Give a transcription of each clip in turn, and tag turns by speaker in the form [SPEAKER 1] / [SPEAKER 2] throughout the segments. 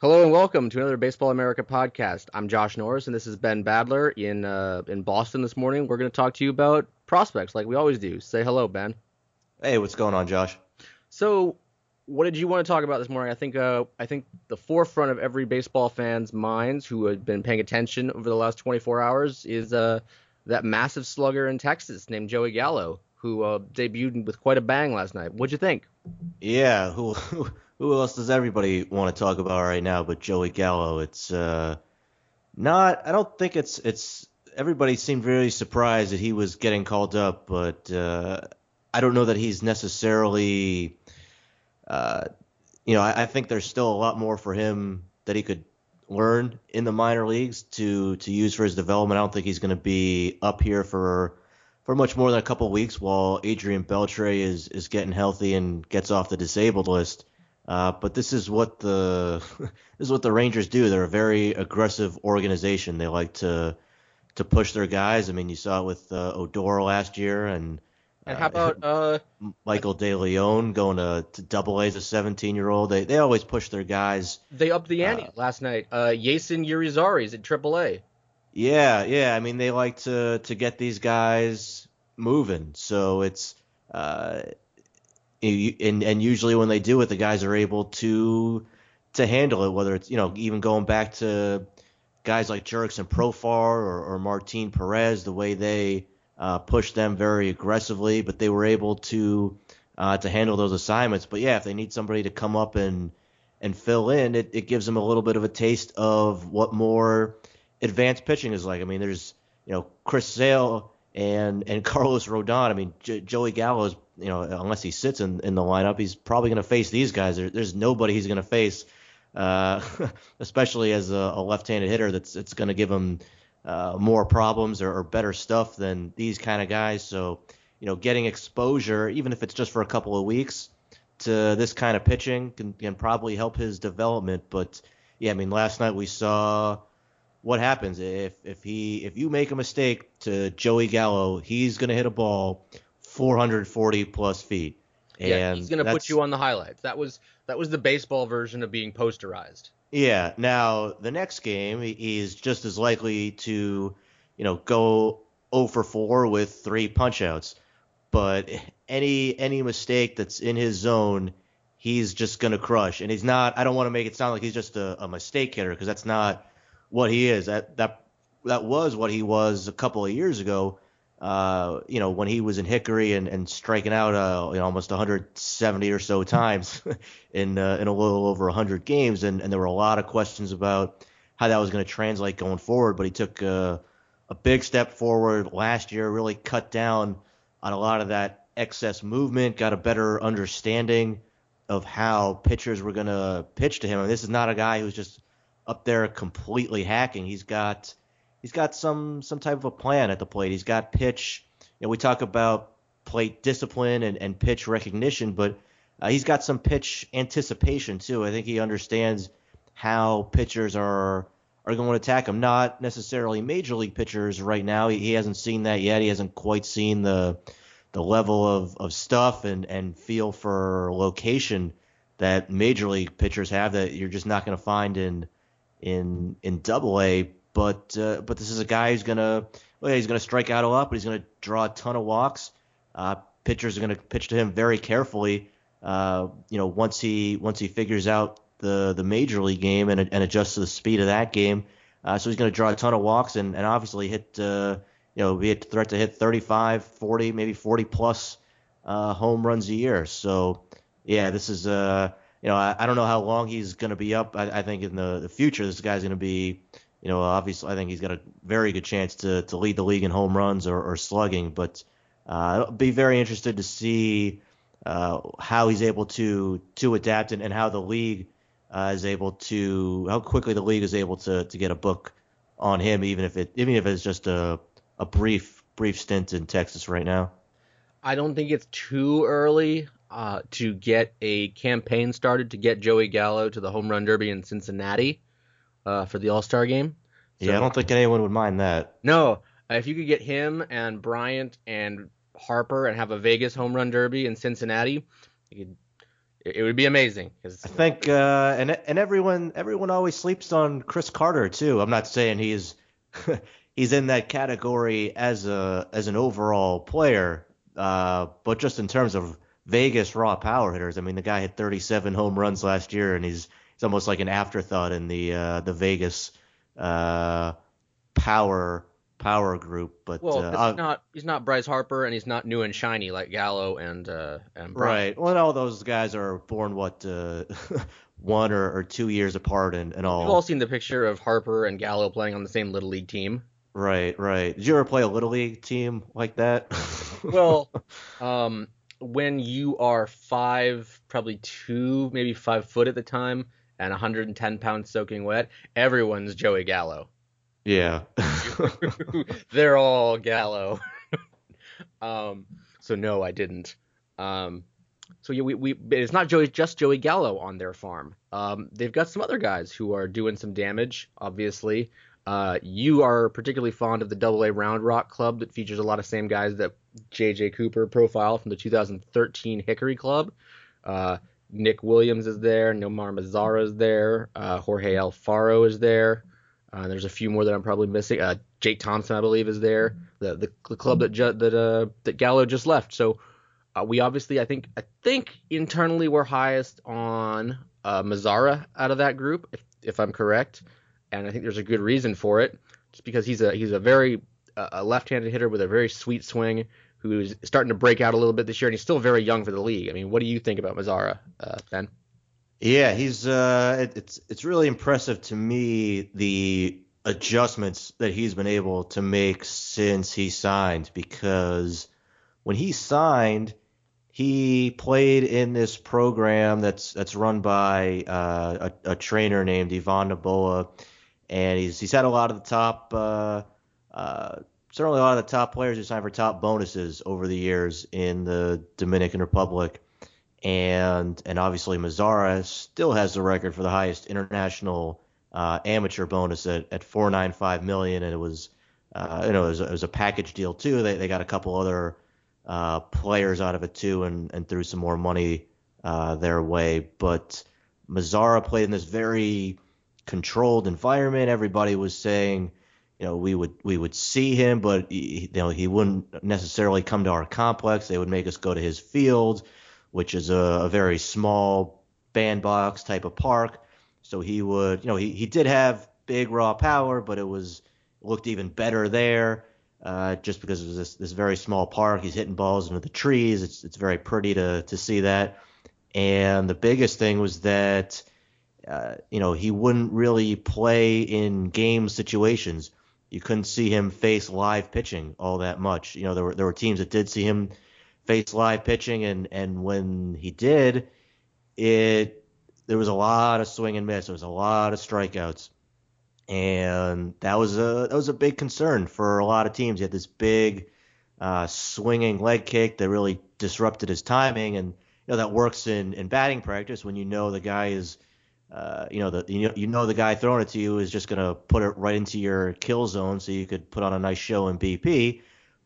[SPEAKER 1] Hello and welcome to another Baseball America podcast. I'm Josh Norris and this is Ben Badler in uh, in Boston this morning. We're going to talk to you about prospects like we always do. Say hello, Ben.
[SPEAKER 2] Hey, what's going on, Josh?
[SPEAKER 1] So, what did you want to talk about this morning? I think uh, I think the forefront of every baseball fan's minds who had been paying attention over the last 24 hours is uh, that massive slugger in Texas named Joey Gallo, who uh, debuted with quite a bang last night. What'd you think?
[SPEAKER 2] Yeah, who who else does everybody want to talk about right now but Joey Gallo? It's uh, not. I don't think it's it's. Everybody seemed really surprised that he was getting called up, but uh, I don't know that he's necessarily. Uh, you know, I, I think there's still a lot more for him that he could learn in the minor leagues to to use for his development. I don't think he's going to be up here for for much more than a couple weeks while Adrian Beltre is is getting healthy and gets off the disabled list. Uh, but this is what the this is what the Rangers do. They're a very aggressive organization. They like to to push their guys. I mean, you saw it with uh, Odor last year, and
[SPEAKER 1] and how about uh,
[SPEAKER 2] Michael De Leon going to, to Double A as a 17 year old? They they always push their guys.
[SPEAKER 1] They upped the ante uh, last night. Uh, Jeison Urizares at Triple A.
[SPEAKER 2] Yeah, yeah. I mean, they like to to get these guys moving. So it's uh, and and usually when they do it, the guys are able to to handle it. Whether it's you know even going back to guys like Jurickson Profar or, or Martin Perez, the way they uh, them very aggressively, but they were able to uh, to handle those assignments. But yeah, if they need somebody to come up and and fill in, it, it gives them a little bit of a taste of what more advanced pitching is like. I mean, there's you know Chris Sale and and Carlos Rodon. I mean, J- Joey Gallo's you know, unless he sits in, in the lineup, he's probably going to face these guys. There, there's nobody he's going to face, uh, especially as a, a, left-handed hitter. That's it's going to give him uh, more problems or, or, better stuff than these kind of guys. So, you know, getting exposure, even if it's just for a couple of weeks, to this kind of pitching can, can probably help his development. But yeah, I mean, last night we saw what happens if if he if you make a mistake to Joey Gallo, he's going to hit a ball 440 plus feet. And
[SPEAKER 1] yeah, he's going to put you on the highlights. That was that was the baseball version of being posterized.
[SPEAKER 2] Yeah. Now the next game, he's just as likely to, you know, go 0 for 4 with three punchouts. But any any mistake that's in his zone, he's just going to crush. And he's not. I don't want to make it sound like he's just a, a mistake hitter because that's not what he is. That that that was what he was a couple of years ago uh, you know, when he was in Hickory and, and striking out, uh, you know, almost 170 or so times in uh, in a little over 100 games, and, and there were a lot of questions about how that was going to translate going forward. But he took uh, a big step forward last year, really cut down on a lot of that excess movement, got a better understanding of how pitchers were going to pitch to him. I mean, this is not a guy who's just up there completely hacking. He's got he's got some some type of a plan at the plate. He's got pitch. You know, we talk about plate discipline and, and pitch recognition, but uh, he's got some pitch anticipation too. I think he understands how pitchers are are going to attack him. Not necessarily major league pitchers right now. He, he hasn't seen that yet. He hasn't quite seen the the level of, of stuff and, and feel for location that major league pitchers have that you're just not going to find in in in double A but uh, but this is a guy who's gonna well, he's gonna strike out a lot, but he's gonna draw a ton of walks. Uh, pitchers are gonna pitch to him very carefully. Uh, you know, once he once he figures out the the major league game and, and adjusts to the speed of that game, uh, so he's gonna draw a ton of walks and, and obviously hit uh, you know be a threat to hit 35, 40, maybe 40 plus uh, home runs a year. So yeah, this is uh you know I, I don't know how long he's gonna be up. I, I think in the, the future this guy's gonna be you know, obviously, I think he's got a very good chance to, to lead the league in home runs or, or slugging. But uh, I'll be very interested to see uh, how he's able to to adapt and, and how the league uh, is able to how quickly the league is able to to get a book on him, even if it even if it's just a a brief brief stint in Texas right now.
[SPEAKER 1] I don't think it's too early uh, to get a campaign started to get Joey Gallo to the home run derby in Cincinnati uh, for the All Star game.
[SPEAKER 2] So, yeah, I don't think anyone would mind that.
[SPEAKER 1] No, if you could get him and Bryant and Harper and have a Vegas home run derby in Cincinnati, could, it would be amazing.
[SPEAKER 2] I think, uh, and and everyone everyone always sleeps on Chris Carter too. I'm not saying he's he's in that category as a as an overall player, uh, but just in terms of Vegas raw power hitters, I mean the guy had 37 home runs last year, and he's he's almost like an afterthought in the uh, the Vegas uh, power power group. But
[SPEAKER 1] well,
[SPEAKER 2] uh,
[SPEAKER 1] he's not he's not Bryce Harper, and he's not new and shiny like Gallo and uh, and
[SPEAKER 2] Bryant. right. Well, all those guys are born what uh, one or, or two years apart, and, and all.
[SPEAKER 1] We've all seen the picture of Harper and Gallo playing on the same little league team.
[SPEAKER 2] Right, right. Did you ever play a little league team like that?
[SPEAKER 1] well, um, when you are five, probably two, maybe five foot at the time, and 110 pounds soaking wet, everyone's Joey Gallo.
[SPEAKER 2] Yeah.
[SPEAKER 1] They're all Gallo. um, so no, I didn't. Um, so yeah, we, we it's not Joey just Joey Gallo on their farm. Um, they've got some other guys who are doing some damage. Obviously, uh, you are particularly fond of the Double A Round Rock Club that features a lot of same guys that J.J. Cooper profile from the 2013 Hickory Club. Uh, Nick Williams is there, Nomar Mazara is there, uh, Jorge Alfaro is there. Uh, there's a few more that I'm probably missing. Uh, Jake Thompson, I believe, is there. The the, the club that ju- that uh, that Gallo just left. So we obviously, I think, I think internally we're highest on Mazara out of that group, if if I'm correct, and I think there's a good reason for it, just because he's a he's a very uh, a left-handed hitter with a very sweet swing who's starting to break out a little bit this year, and he's still very young for the league. I mean, what do you think about Mazara, uh, Ben?
[SPEAKER 2] Yeah, he's uh, it, it's it's really impressive to me the adjustments that he's been able to make since he signed because when he signed, he played in this program that's that's run by uh, a, a, trainer named Ivan Noboa, and he's he's had a lot of the top uh, uh, certainly a lot of the top players who signed for top bonuses over the years in the Dominican Republic and and obviously Mazara still has the record for the highest international uh, amateur bonus at, at 495 million, and it was uh, you know it was, it was, a package deal too. They they got a couple other uh, players out of it too, and and threw some more money uh, their way. But Mazara played in this very controlled environment. Everybody was saying. You know, we would we would see him, but he, you know he wouldn't necessarily come to our complex. They would make us go to his field which is a, a very small bandbox type of park. So he would, you know, he, he did have big raw power, but it was looked even better there. Uh, just because it was this, this very small park, he's hitting balls into the trees. It's it's very pretty to to see that. And the biggest thing was that, uh, you know, he wouldn't really play in game situations. You couldn't see him face live pitching all that much. You know, there were there were teams that did see him face live pitching, and and when he did, it there was a lot of swing and miss. There was a lot of strikeouts, and that was a that was a big concern for a lot of teams. He had this big uh, swinging leg kick that really disrupted his timing, and you know that works in in batting practice when you know the guy is. Uh, you know the you know, you know the guy throwing it to you is just gonna put it right into your kill zone, so you could put on a nice show in BP.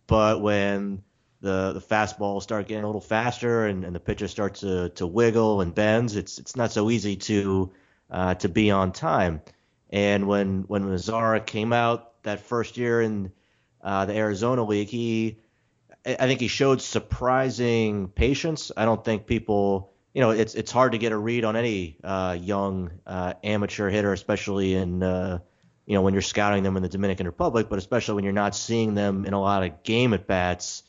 [SPEAKER 2] But when the the fastballs start getting a little faster and, and the pitcher starts to, to wiggle and bends, it's it's not so easy to uh, to be on time. And when when Mazara came out that first year in uh, the Arizona League, he I think he showed surprising patience. I don't think people, you know, it's it's hard to get a read on any uh, young uh, amateur hitter, especially in uh, you know when you're scouting them in the Dominican Republic, but especially when you're not seeing them in a lot of game at bats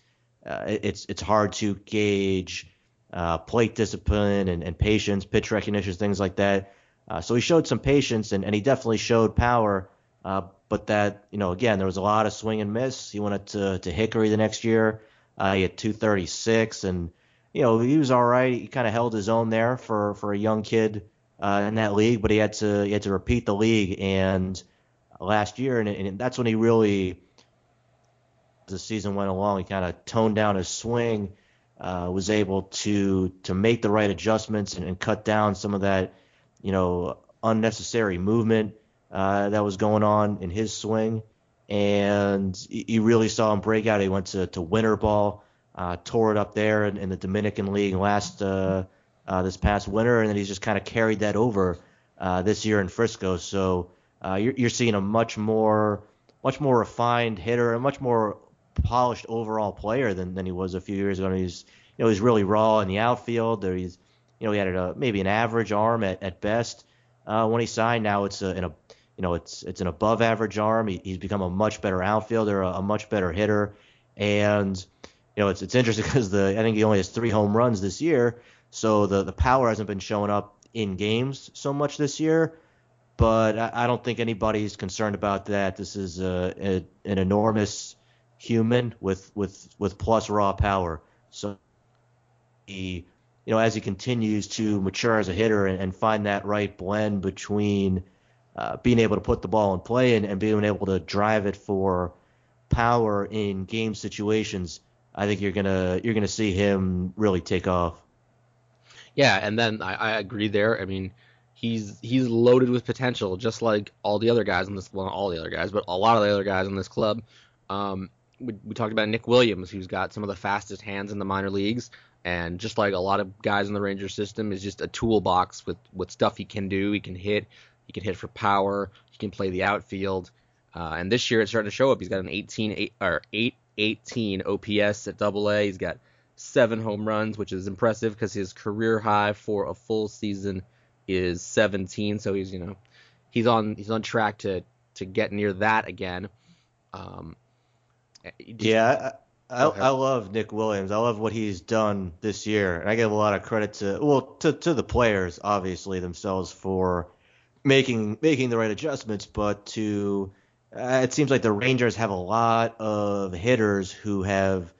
[SPEAKER 2] uh, it's it's hard to gauge uh, plate discipline and, and patience, pitch recognition, things like that. Uh, so he showed some patience and, and he definitely showed power. But that you know again there was a lot of swing and miss. He went to to Hickory the next year. He had 236 and you know he was all right. He kind of held his own there for for a young kid uh, in that league, but he had to he had to repeat the league and last year, and, and that's when he really, the season went along, he kind of toned down his swing, uh, was able to to make the right adjustments and, and, cut down some of that, you know, unnecessary movement uh, that was going on in his swing, and you really saw him break out. He went to to winter ball, uh, tore it up there in, in the Dominican League last uh, uh, this past winter, and then he's just kind of carried that over uh, this year in Frisco. So uh, you're, you're seeing a much more much more refined hitter, a much more polished overall player than, than he was a few years ago. And he's you know he's really raw in the outfield. He's you know he had a, maybe an average arm at, at best uh, when he signed. Now it's a, in a you know it's it's an above average arm. He, he's become a much better outfielder, a, a much better hitter, and you know it's it's interesting because the I think he only has three home runs this year, so the the power hasn't been showing up in games so much this year. But I, I don't think anybody's concerned about that. This is a, a, an enormous human with with with plus raw power. So he, you know, as he continues to mature as a hitter and, and find that right blend between uh, being able to put the ball in play and, and being able to drive it for power in game situations, I think you're gonna you're gonna see him really take off.
[SPEAKER 1] Yeah, and then I, I agree there. I mean, he's he's loaded with potential, just like all the other guys in this. Well, all the other guys, but a lot of the other guys in this club. Um, we, we talked about Nick Williams, who's got some of the fastest hands in the minor leagues, and just like a lot of guys in the Rangers system, is just a toolbox with with stuff he can do. He can hit, he can hit for power, he can play the outfield. Uh, and this year it's starting to show up. He's got an 18 8, or 8 18 OPS at Double A. He's got seven home runs, which is impressive because his career high for a full season is 17. So he's you know he's on he's on track to to get near that again. Um,
[SPEAKER 2] yeah, I, I, I, love Nick Williams. I love what he's done this year, and I give a lot of credit to well to to the players obviously themselves for making making the right adjustments, but to uh, it seems like the Rangers have a lot of hitters who have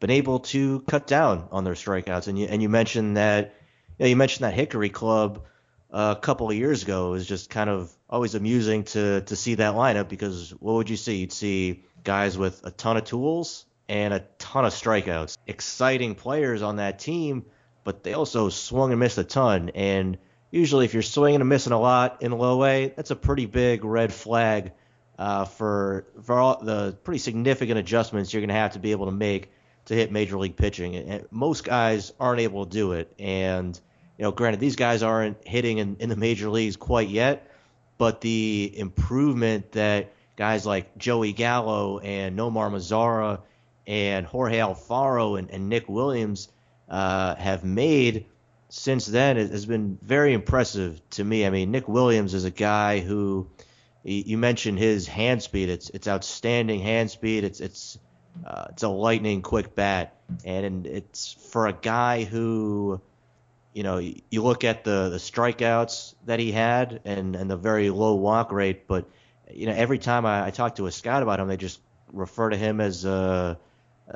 [SPEAKER 2] been able to cut down on their strikeouts. And you and you mentioned that you, know, you mentioned that Hickory Club uh, a couple of years ago. Was just kind of always amusing to to see that lineup because what would you see? You'd see guys with a ton of tools and a ton of strikeouts. Exciting players on that team, but they also swung and missed a ton. And usually, if you're swinging and missing a lot in low A, that's a pretty big red flag uh, for for all the pretty significant adjustments you're going to have to be able to make to hit major league pitching. And most guys aren't able to do it. And, you know, granted, these guys aren't hitting in, in the major leagues quite yet, but the improvement that guys like Joey Gallo and Nomar Mazara and Jorge Alfaro and, and Nick Williams uh, have made since then has been very impressive to me. I mean, Nick Williams is a guy who you mentioned his hand speed. It's it's outstanding hand speed. It's it's uh, it's a lightning quick bat, and it's for a guy who, you know, you look at the the strikeouts that he had and and the very low walk rate, but you know, every time I, I talk to a scout about him, they just refer to him as uh,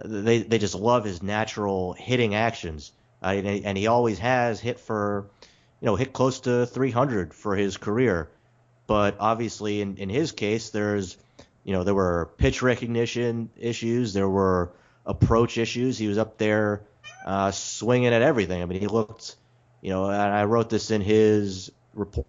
[SPEAKER 2] they they just love his natural hitting actions, uh, and, and he always has hit for, you know, hit close to 300 for his career, but obviously in in his case, there's you know, there were pitch recognition issues, there were approach issues. He was up there uh, swinging at everything. I mean, he looked, you know, and I wrote this in his report.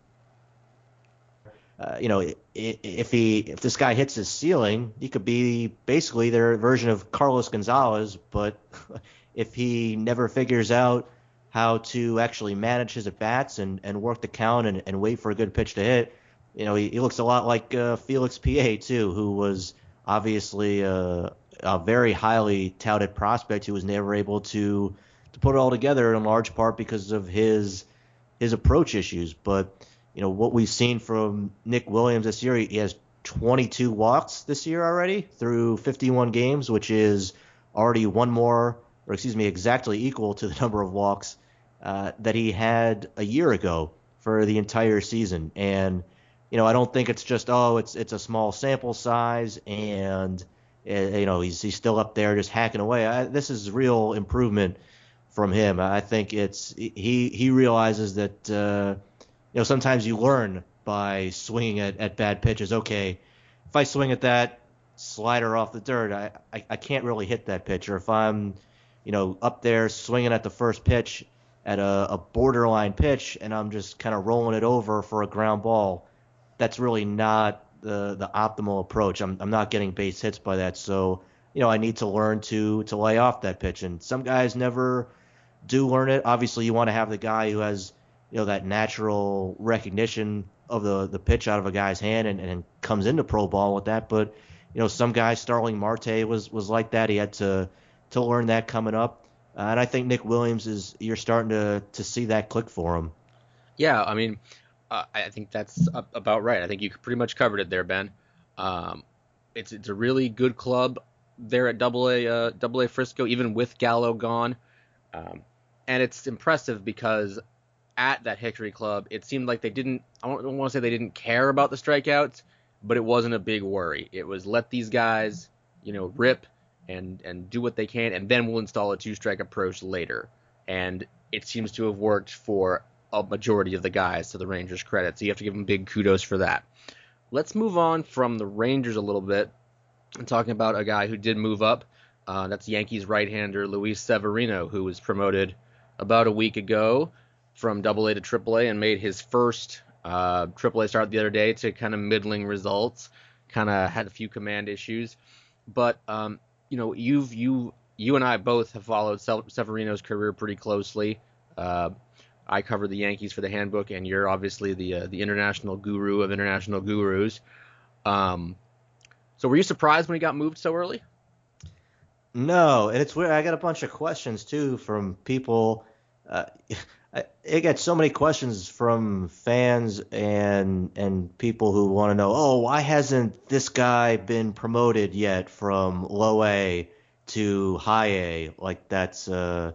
[SPEAKER 2] Uh, you know, if he if this guy hits his ceiling, he could be basically their version of Carlos Gonzalez. But if he never figures out how to actually manage his at bats and, and work the count and, and wait for a good pitch to hit, you know, he, he looks a lot like uh, Felix Pie too, who was obviously a, a, very highly touted prospect who was never able to to put it all together in large part because of his his approach issues. But you know what we've seen from Nick Williams this year, he has 22 walks this year already through 51 games, which is already one more, or excuse me, exactly equal to the number of walks uh, that he had a year ago for the entire season. And you know, I don't think it's just oh, it's it's a small sample size and eh, you know he's he's still up there just hacking away. I, this is real improvement from him. I think it's he he realizes that uh, you know, sometimes you learn by swinging at, at bad pitches. Okay, if I swing at that slider off the dirt, I, I, I can't really hit that pitch. Or if I'm, you know, up there swinging at the first pitch at a, a borderline pitch and I'm just kind of rolling it over for a ground ball, that's really not the the optimal approach. I'm I'm not getting base hits by that. So, you know, I need to learn to to lay off that pitch. And some guys never do learn it. Obviously, you want to have the guy who has you know that natural recognition of the the pitch out of a guy's hand and, and comes into pro ball with that. But you know, some guys, Starling Marte was was like that. He had to to learn that coming up. Uh, and I think Nick Williams is you're starting to to see that click for him.
[SPEAKER 1] Yeah, I mean, uh, I think that's about right. I think you pretty much covered it there, Ben. Um, it's it's a really good club there at Double A uh, Double A Frisco, even with Gallo gone. Um, and it's impressive because at that Hickory Club, it seemed like they didn't. I don't want to say they didn't care about the strikeouts, but it wasn't a big worry. It was let these guys, you know, rip and and do what they can, and then we'll install a two strike approach later. And it seems to have worked for a majority of the guys to the Rangers' credit. So you have to give them big kudos for that. Let's move on from the Rangers a little bit and talking about a guy who did move up. Uh, that's Yankees right-hander Luis Severino, who was promoted about a week ago from Double A to Triple A and made his first uh, Triple A start the other day to kind of middling results. Kind of had a few command issues, but um, you know you've you you and I both have followed Severino's career pretty closely. Uh, I cover the Yankees for the Handbook, and you're obviously the uh, the international guru of international gurus. Um, so were you surprised when he got moved so early?
[SPEAKER 2] No, and it's weird. I got a bunch of questions too from people. Uh, I get so many questions from fans and and people who want to know, oh, why hasn't this guy been promoted yet from low A to high A? Like that's uh,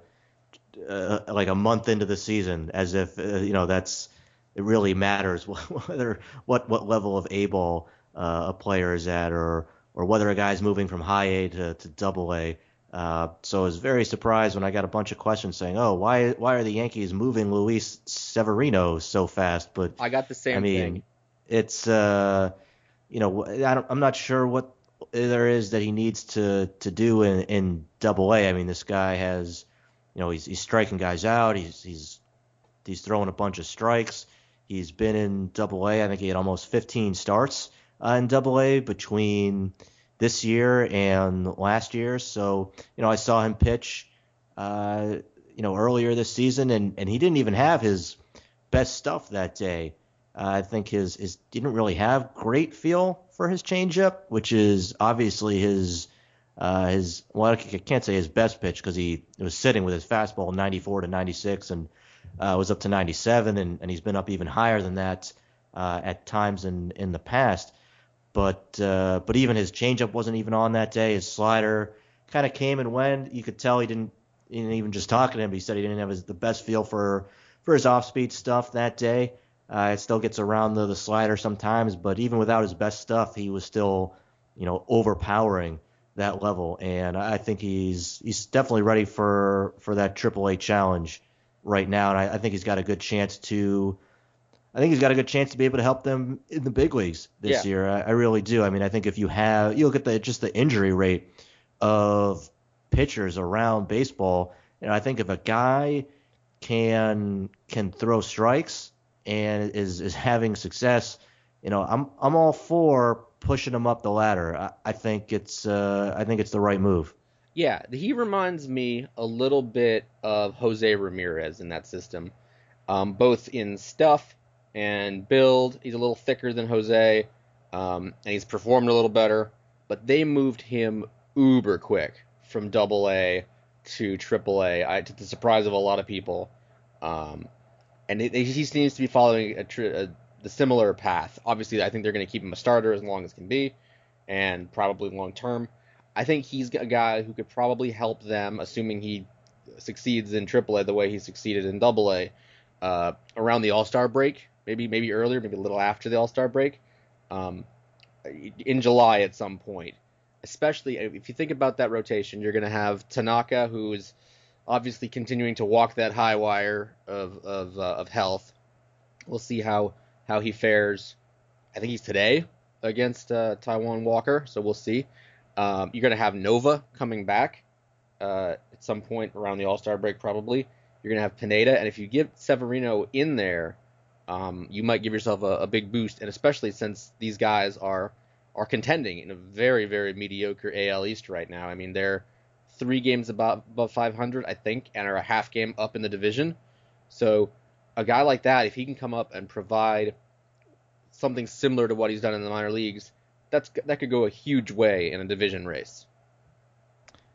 [SPEAKER 2] uh like a month into the season, as if uh, you know that's it really matters whether what what level of A ball uh, a player is at, or or whether a guy's moving from high A to, to double A. Uh, so I was very surprised when I got a bunch of questions saying, "Oh, why why are the Yankees moving Luis Severino so fast?" But
[SPEAKER 1] I got the same
[SPEAKER 2] I mean,
[SPEAKER 1] thing.
[SPEAKER 2] It's uh, you know, I don't, I'm not sure what there is that he needs to to do in in Double A. I mean, this guy has, you know, he's he's striking guys out. He's he's he's throwing a bunch of strikes. He's been in Double A. I think he had almost 15 starts uh, in Double A between this year and last year. So, you know, I saw him pitch, uh, you know, earlier this season, and, and he didn't even have his best stuff that day. Uh, I think his his didn't really have great feel for his changeup, which is obviously his uh, his well, I can't say his best pitch because he was sitting with his fastball 94 to 96 and uh, was up to 97, and, and he's been up even higher than that uh, at times in in the past. But uh, but even his changeup wasn't even on that day. His slider kind of came and went. You could tell he didn't, he didn't even just talking to him. He said he didn't have his, the best feel for for his off speed stuff that day. Uh, it still gets around the, the slider sometimes, but even without his best stuff, he was still, you know, overpowering that level. And I think he's he's definitely ready for for that Triple A challenge right now. And I, I think he's got a good chance to I think he's got a good chance to be able to help them in the big leagues this yeah. year. I, I, really do. I mean, I think if you have you look at the just the injury rate of pitchers around baseball, you know, I think if a guy can can throw strikes and is is having success, you know, I'm I'm all for pushing him up the ladder. I, I think it's uh, I think it's the right move.
[SPEAKER 1] Yeah, he reminds me a little bit of Jose Ramirez in that system, um, both in stuff and build. He's a little thicker than Jose, um, and he's performed a little better. But they moved him uber quick from Double A to Triple A, to the surprise of a lot of people. Um, and it, he seems to be following a, a, the similar path. Obviously, I think they're going to keep him a starter as long as can be, and probably long term. I think he's a guy who could probably help them, assuming he succeeds in AAA the way he succeeded in AA, uh, around the All Star break maybe maybe earlier, maybe a little after the All Star break, um, in July at some point. Especially if you think about that rotation, you're going to have Tanaka, who's obviously continuing to walk that high wire of of, uh, of health. We'll see how how he fares. I think he's today against uh, Taijuan Walker, so we'll see. Um, you're going to have Nova coming back uh, at some point around the All Star break, probably. You're going to have Pineda, and if you give Severino in there, um, you might give yourself a, a, big boost, and especially since these guys are are contending in a very very mediocre AL East right now. I mean, they're three games above above 500, I think, and are a half game up in the division. So a guy like that, if he can come up and provide something similar to what he's done in the minor leagues, that's that could go a huge way in a division race.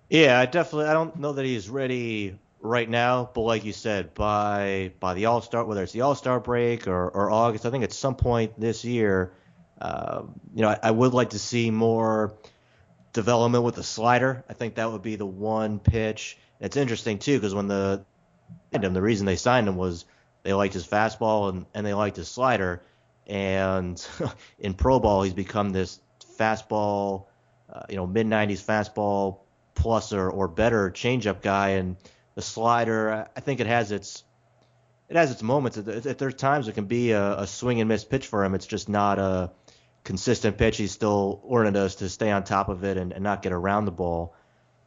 [SPEAKER 2] Yeah, I definitely. I don't know that he's ready right now, but like you said, by by the All Star, whether it's the All Star break or, or August, I think at some point this year, uh, you know, I, I, would like to see more development with the slider. I think that would be the one pitch. It's interesting too because when the the reason they signed him was they liked his fastball and, and they liked his slider. And in pro ball, he's become this fastball, uh, you know, mid 90s fastball plus or, or better changeup guy. And the slider, I think it has its it has its moments. If there's times it can be a, a, swing and miss pitch for him, it's just not a consistent pitch. He's still learning us to stay on top of it and, and not get around the ball.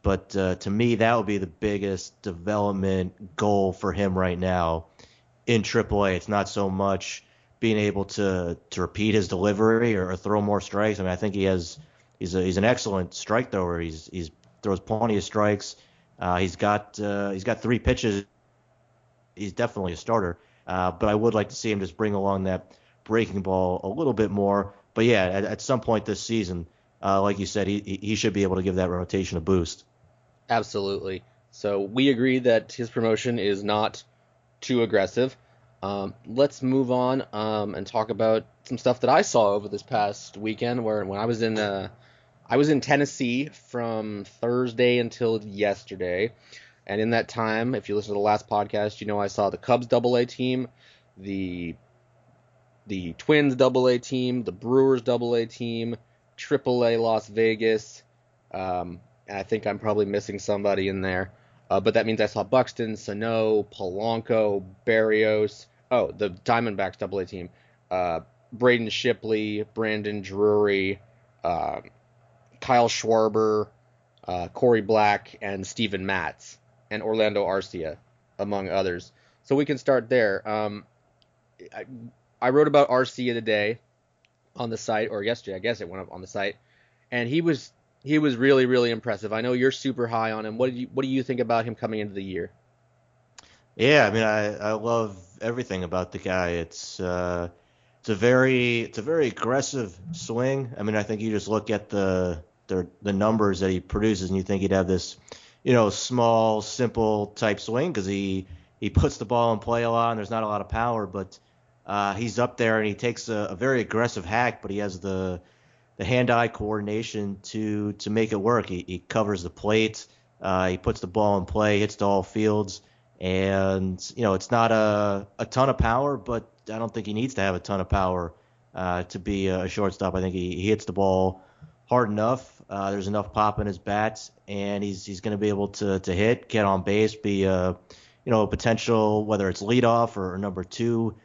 [SPEAKER 2] But uh, to me, that would be the biggest development goal for him right now in AAA. It's not so much being able to to repeat his delivery or, or throw more strikes. I mean, I think he has he's a, he's an excellent strike thrower. He's he's throws plenty of strikes. Uh, he's got uh, he's got three pitches. He's definitely a starter. Uh, but I would like to see him just bring along that breaking ball a little bit more. But yeah, at, at some point this season, uh, like you said, he he should be able to give that rotation a boost.
[SPEAKER 1] Absolutely. So we agree that his promotion is not too aggressive. Um, let's move on um, and talk about some stuff that I saw over this past weekend. Where when I was in uh, I was in Tennessee from Thursday until yesterday, and in that time, if you listen to the last podcast, you know I saw the Cubs Double A team, the the Twins Double A team, the Brewers Double A team, Triple A Las Vegas, um, and I think I'm probably missing somebody in there. Uh, but that means I saw Buxton, Sano, Polanco, Berrios. Oh, the Diamondbacks Double A team. Uh, Braden Shipley, Brandon Drury, uh, Kyle Schwarber, uh, Corey Black, and Steven Matz, and Orlando Arcia, among others. So we can start there. Um, I, I wrote about Arcia today on the site, or yesterday, I guess it went up on the site, and he was he was really really impressive. I know you're super high on him. What do you what do you think about him coming into the year?
[SPEAKER 2] Yeah, I mean I I love everything about the guy. It's uh it's a very it's a very aggressive swing. I mean I think you just look at the the the numbers that he produces and you think he'd have this you know small simple type swing because he he puts the ball in play a lot and there's not a lot of power, but uh, he's up there and he takes a, a very aggressive hack, but he has the the hand-eye coordination to to make it work. He, he covers the plate, uh, he puts the ball in play, hits to all fields, and you know it's not a a ton of power, but I don't think he needs to have a ton of power uh, to be a shortstop. I think he, he hits the ball hard enough. Uh, there's enough pop in his bats, and he's he's going to be able to to hit, get on base, be a you know a potential whether it's leadoff or, or number two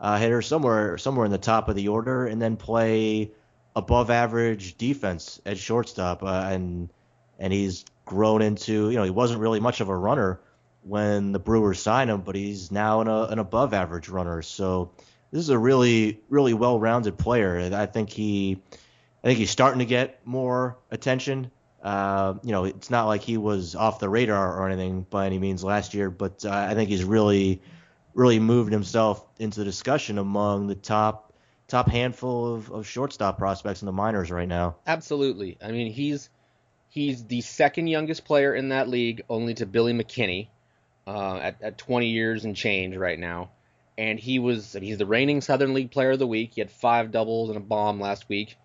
[SPEAKER 2] uh, hitter somewhere somewhere in the top of the order, and then play above average defense at shortstop, uh, and and he's grown into you know he wasn't really much of a runner when the Brewers signed him, but he's now an, an above average runner. So this is a really really well rounded player. I think he I think he's starting to get more attention. Uh, you know, it's not like he was off the radar or anything by any means last year, but uh, I think he's really, really moved himself into the discussion among the top top handful of, of shortstop prospects in the minors right now.
[SPEAKER 1] Absolutely. I mean, he's he's the second youngest player in that league, only to Billy McKinney, uh, at, at 20 years and change right now. And he was he's the reigning Southern League Player of the Week. He had five doubles and a bomb last week.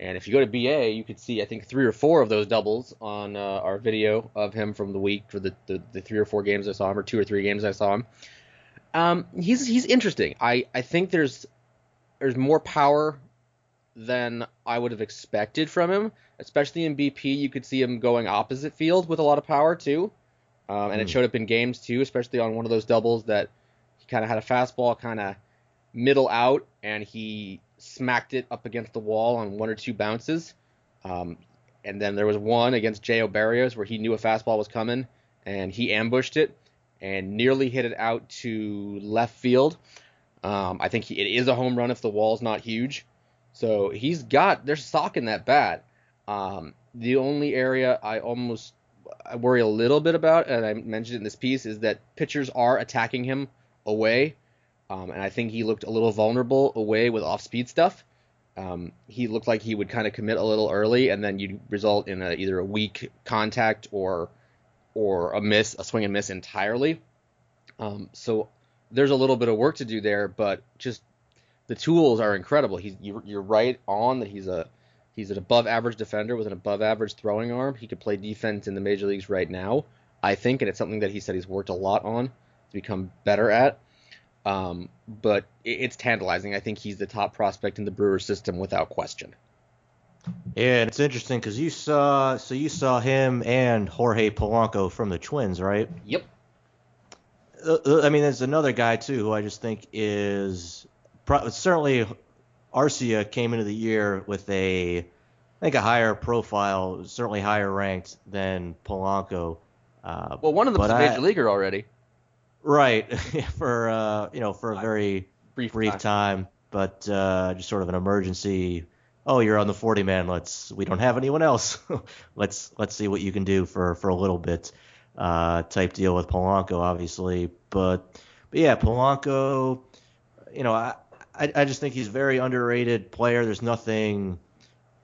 [SPEAKER 1] And if you go to BA, you could see I think three or four of those doubles on uh, our video of him from the week for the, the, the three or four games I saw him, or two or three games I saw him. Um, he's he's interesting. I, I think there's there's more power than I would have expected from him, especially in BP. You could see him going opposite field with a lot of power too, um, and mm. it hmm. showed up in games too, especially on one of those doubles that he kind of had a fastball kind of middle out, and he smacked it up against the wall on one or two bounces. Um, and then there was one against J.O. Berrios where he knew a fastball was coming, and he ambushed it and nearly hit it out to left field. Um, I think he, it is a home run if the wall's not huge. So he's got there's stock in that bat. Um, the only area I almost I worry a little bit about, and I mentioned it in this piece, is that pitchers are attacking him away, um, and I think he looked a little vulnerable away with off-speed stuff. Um, he looked like he would kind of commit a little early, and then you'd result in a, either a weak contact or or a miss, a swing and miss entirely. Um, so there's a little bit of work to do there, but just the tools are incredible. He's you're, you're right on that he's a he's an above average defender with an above average throwing arm. He could play defense in the major leagues right now, I think, and it's something that he said he's worked a lot on to become better at. Um, but it's tantalizing. I think he's the top prospect in the Brewer system without question.
[SPEAKER 2] Yeah, and it's interesting because you saw so you saw him and Jorge Polanco from the Twins, right?
[SPEAKER 1] Yep.
[SPEAKER 2] Uh, I mean, there's another guy too who I just think is certainly Arcia came into the year with a I think a higher profile, certainly higher ranked than Polanco.
[SPEAKER 1] Uh, well, one of them's a major leaguer already.
[SPEAKER 2] Right, for uh, you know for a very brief, brief time. time, but uh, just sort of an emergency. Oh, you're on the 40 man. Let's we don't have anyone else. let's let's see what you can do for for a little bit. Uh, type deal with Polanco, obviously, but but yeah, Polanco. You know, I, I, I just think he's a very underrated player. There's nothing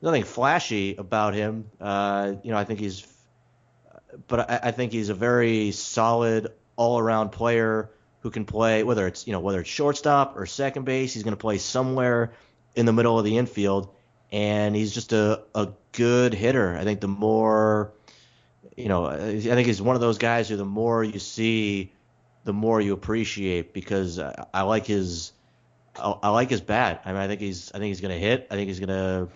[SPEAKER 2] nothing flashy about him. Uh, you know, I think he's, but I, I think he's a very solid all around player who can play whether it's you know whether it's shortstop or second base. He's going to play somewhere in the middle of the infield, and he's just a a good hitter. I think the more you know, I think he's one of those guys who the more you see, the more you appreciate because I, I like his I, I like his bat. I mean, I think he's I think he's going to hit. I think he's going to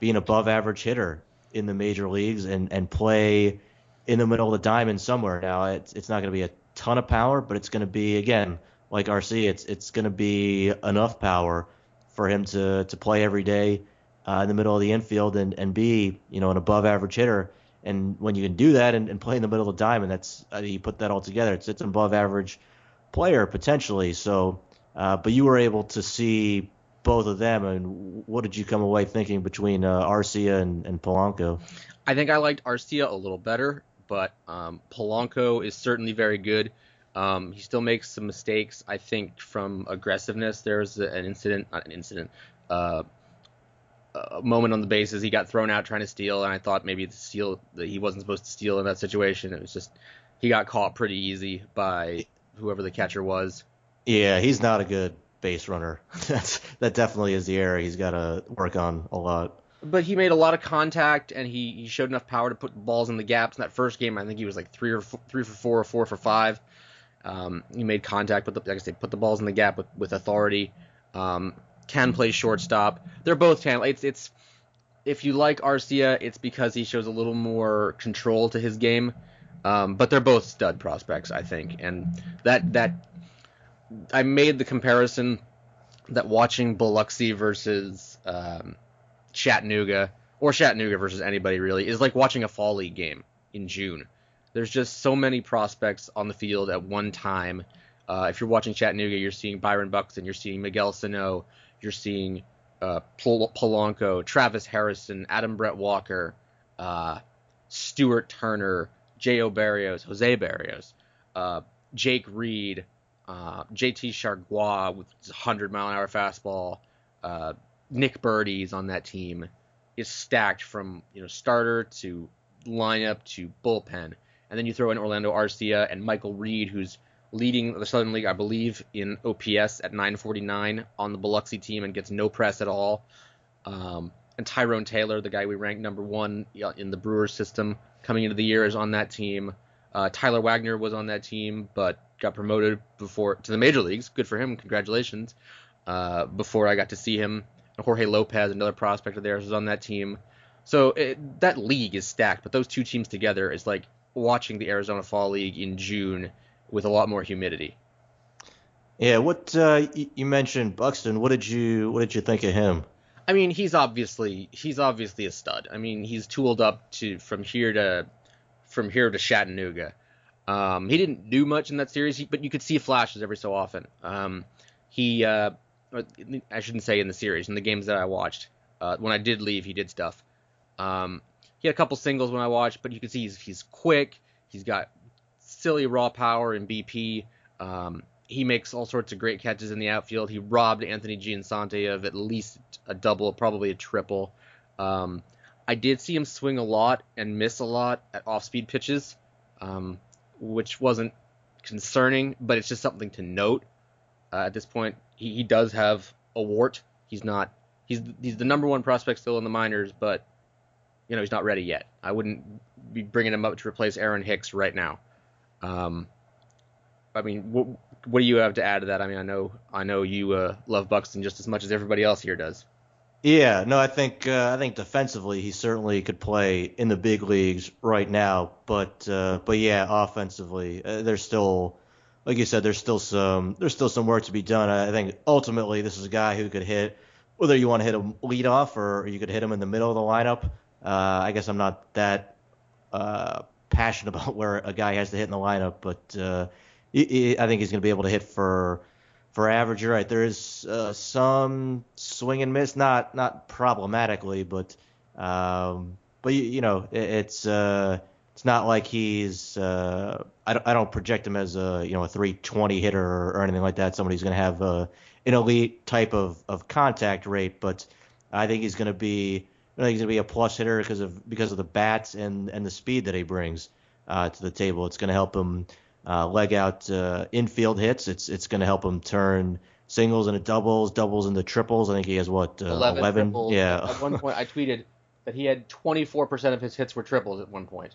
[SPEAKER 2] be an above average hitter in the major leagues and and play in the middle of the diamond somewhere. Now it's it's not going to be a ton of power, but it's going to be again like Arcia. It's it's going to be enough power for him to to play every day uh, in the middle of the infield and and be you know an above average hitter. And when you can do that and, and play in the middle of the diamond, that's you put that all together. It's it's an above average player potentially. So uh, but you were able to see both of them, and what did you come away thinking between uh, Arcia and, and Polanco?
[SPEAKER 1] I think I liked Arcia a little better, but um, Polanco is certainly very good. Um, he still makes some mistakes. I think from aggressiveness, there's an incident, not an incident, uh, a moment on the bases. He got thrown out trying to steal, and I thought maybe the steal that he wasn't supposed to steal in that situation. It was just he got caught pretty easy by whoever the catcher was.
[SPEAKER 2] Yeah, he's not a good base runner. That's that definitely is the area he's got to work on a lot.
[SPEAKER 1] But he made a lot of contact, and he, he showed enough power to put balls in the gaps. In that first game, I think he was like three or four, three for four or four for five. Um, he made contact with the, like I say, put the balls in the gap with, with authority. Um, can play shortstop. They're both talent. It's it's if you like Arcia, it's because he shows a little more control to his game. Um, but they're both stud prospects, I think, and that that I made the comparison that watching Biloxi versus um, Chattanooga or Chattanooga versus anybody really is like watching a fall league game in June. There's just so many prospects on the field at one time. Uh, if you're watching Chattanooga, you're seeing Byron Buxton, and you're seeing Miguel Sano, you're seeing uh, Polanco, Travis Harrison, Adam Brett Walker, uh, Stuart Turner, J.O. Berrios, Jose Berrios, uh, Jake Reed, uh, JT Chargois with a 100 mile an hour fastball. Uh, Nick Burdi's on that team is stacked from you know starter to lineup to bullpen, and then you throw in Orlando Arcia and Michael Reed, who's leading the Southern League, I believe, in OPS at 949 on the Biloxi team and gets no press at all. Um, and Tyrone Taylor, the guy we ranked number one in the Brewers system coming into the year, is on that team. Uh, Tyler Wagner was on that team, but got promoted before to the major leagues. Good for him. Congratulations. Uh, before I got to see him, Jorge Lopez, another prospect of theirs, was on that team. So it, that league is stacked, but those two teams together is like watching the Arizona Fall League in June with a lot more humidity.
[SPEAKER 2] Yeah, what uh, you mentioned Buxton. What did you what did you think of him?
[SPEAKER 1] I mean, he's obviously he's obviously a stud. I mean, he's tooled up to from here to from here to Chattanooga. Um, he didn't do much in that series, but you could see flashes every so often. Um, he, uh, I shouldn't say in the series, in the games that I watched. Uh, when I did leave, he did stuff. Um, he had a couple singles when I watched, but you can see he's, he's quick. He's got silly raw power and BP. Um, he makes all sorts of great catches in the outfield. He robbed Anthony Giansante of at least a double, probably a triple. Um, I did see him swing a lot and miss a lot at off-speed pitches, um, which wasn't concerning, but it's just something to note. Uh, at this point, he, he does have a wart. He's not. He's he's the number one prospect still in the minors, but you know he's not ready yet. I wouldn't be bringing him up to replace Aaron Hicks right now. Um, I mean, what, what do you have to add to that? I mean, I know I know you uh, love Buxton just as much as everybody else here does.
[SPEAKER 2] Yeah, no, I think uh, I think defensively he certainly could play in the big leagues right now, but uh, but yeah, offensively uh, there's still, like you said, there's still some there's still some work to be done. I think ultimately this is a guy who could hit whether you want to hit him lead off or you could hit him in the middle of the lineup. Uh, I guess I'm not that passionate about where a guy has to hit in the lineup, but uh, I think he's going to be able to hit for for average. You're right. There is uh, some swing and miss, not not problematically, but um, but you, you know it, it's uh, it's not like he's uh, I don't I don't project him as a you know a 320 hitter or, or anything like that. Somebody who's going to have uh, an elite type of, of contact rate, but I think he's going to be I think he's going to be a plus hitter because of because of the bats and and the speed that he brings uh, to the table. It's going to help him uh, leg out uh, infield hits. It's it's going to help him turn singles into doubles, doubles into triples. I think he has what uh,
[SPEAKER 1] 11,
[SPEAKER 2] 11?
[SPEAKER 1] Triples.
[SPEAKER 2] Yeah.
[SPEAKER 1] At one point, I tweeted that he had 24% of his hits were triples at one point.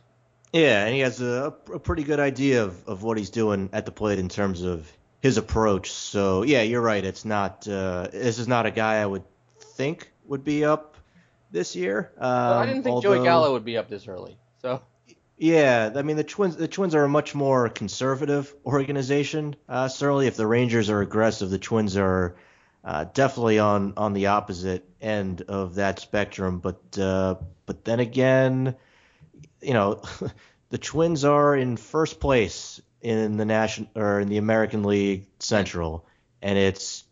[SPEAKER 2] Yeah, and he has a, a pretty good idea of, of what he's doing at the plate in terms of his approach. So yeah, you're right. It's not uh, this is not a guy I would think would be up this year. Um,
[SPEAKER 1] well, I didn't think
[SPEAKER 2] although...
[SPEAKER 1] Joey Gallo would be up this early. So
[SPEAKER 2] yeah, I mean the Twins. The Twins are a much more conservative organization. Uh, certainly, if the Rangers are aggressive, the Twins are uh, definitely on on the opposite end of that spectrum. But uh, but then again, you know, the Twins are in first place in the national or in the American League Central, and it's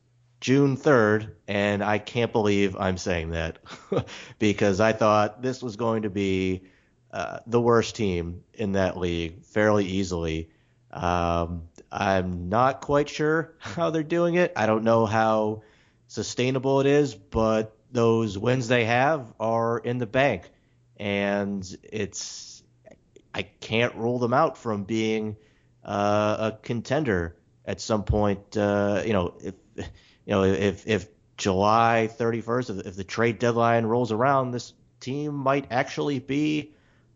[SPEAKER 2] June 3rd, and I can't believe I'm saying that because I thought this was going to be uh, the worst team in that league fairly easily. Um, I'm not quite sure how they're doing it. I don't know how sustainable it is, but those wins they have are in the bank, and it's I can't rule them out from being uh, a contender at some point. Uh, you know, if you know if if July 31st, if, if the trade deadline rolls around, this team might actually be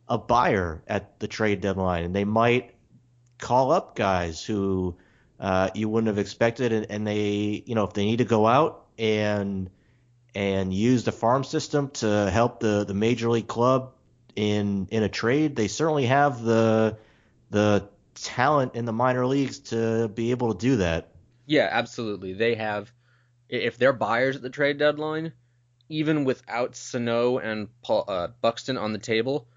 [SPEAKER 2] a buyer at the trade deadline, and they might call up guys who uh, you wouldn't have expected, and, and they, you know, if they need to go out and and use the farm system to help the the major league club in in a trade, they certainly have the the talent in the minor leagues to be able to do that.
[SPEAKER 1] Yeah, absolutely. They have if they're buyers at the trade deadline, even without Sano and Paul, uh, Buxton on the table,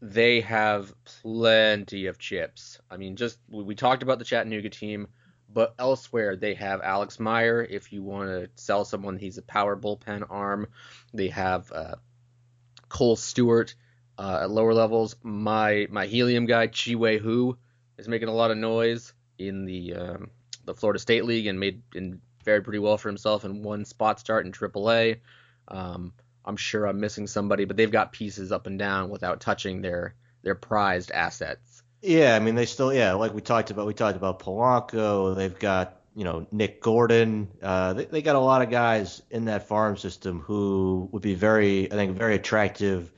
[SPEAKER 1] they have plenty of chips. I mean, just we talked about the Chattanooga team, but elsewhere they have Alex Meyer. If you want to sell someone, he's a power bullpen arm. They have uh, Kohl Stewart uh, at lower levels. My my helium guy Chih-Wei Hu is making a lot of noise in the um, the Florida State League and made and fared pretty well for himself in one spot start in AAA. Um, I'm sure I'm missing somebody, but they've got pieces up and down without touching their their prized assets.
[SPEAKER 2] Yeah, I mean they still yeah, like we talked about we talked about Polanco, they've got, you know, Nick Gordon. Uh, they, they got a lot of guys in that farm system who would be very I think very attractive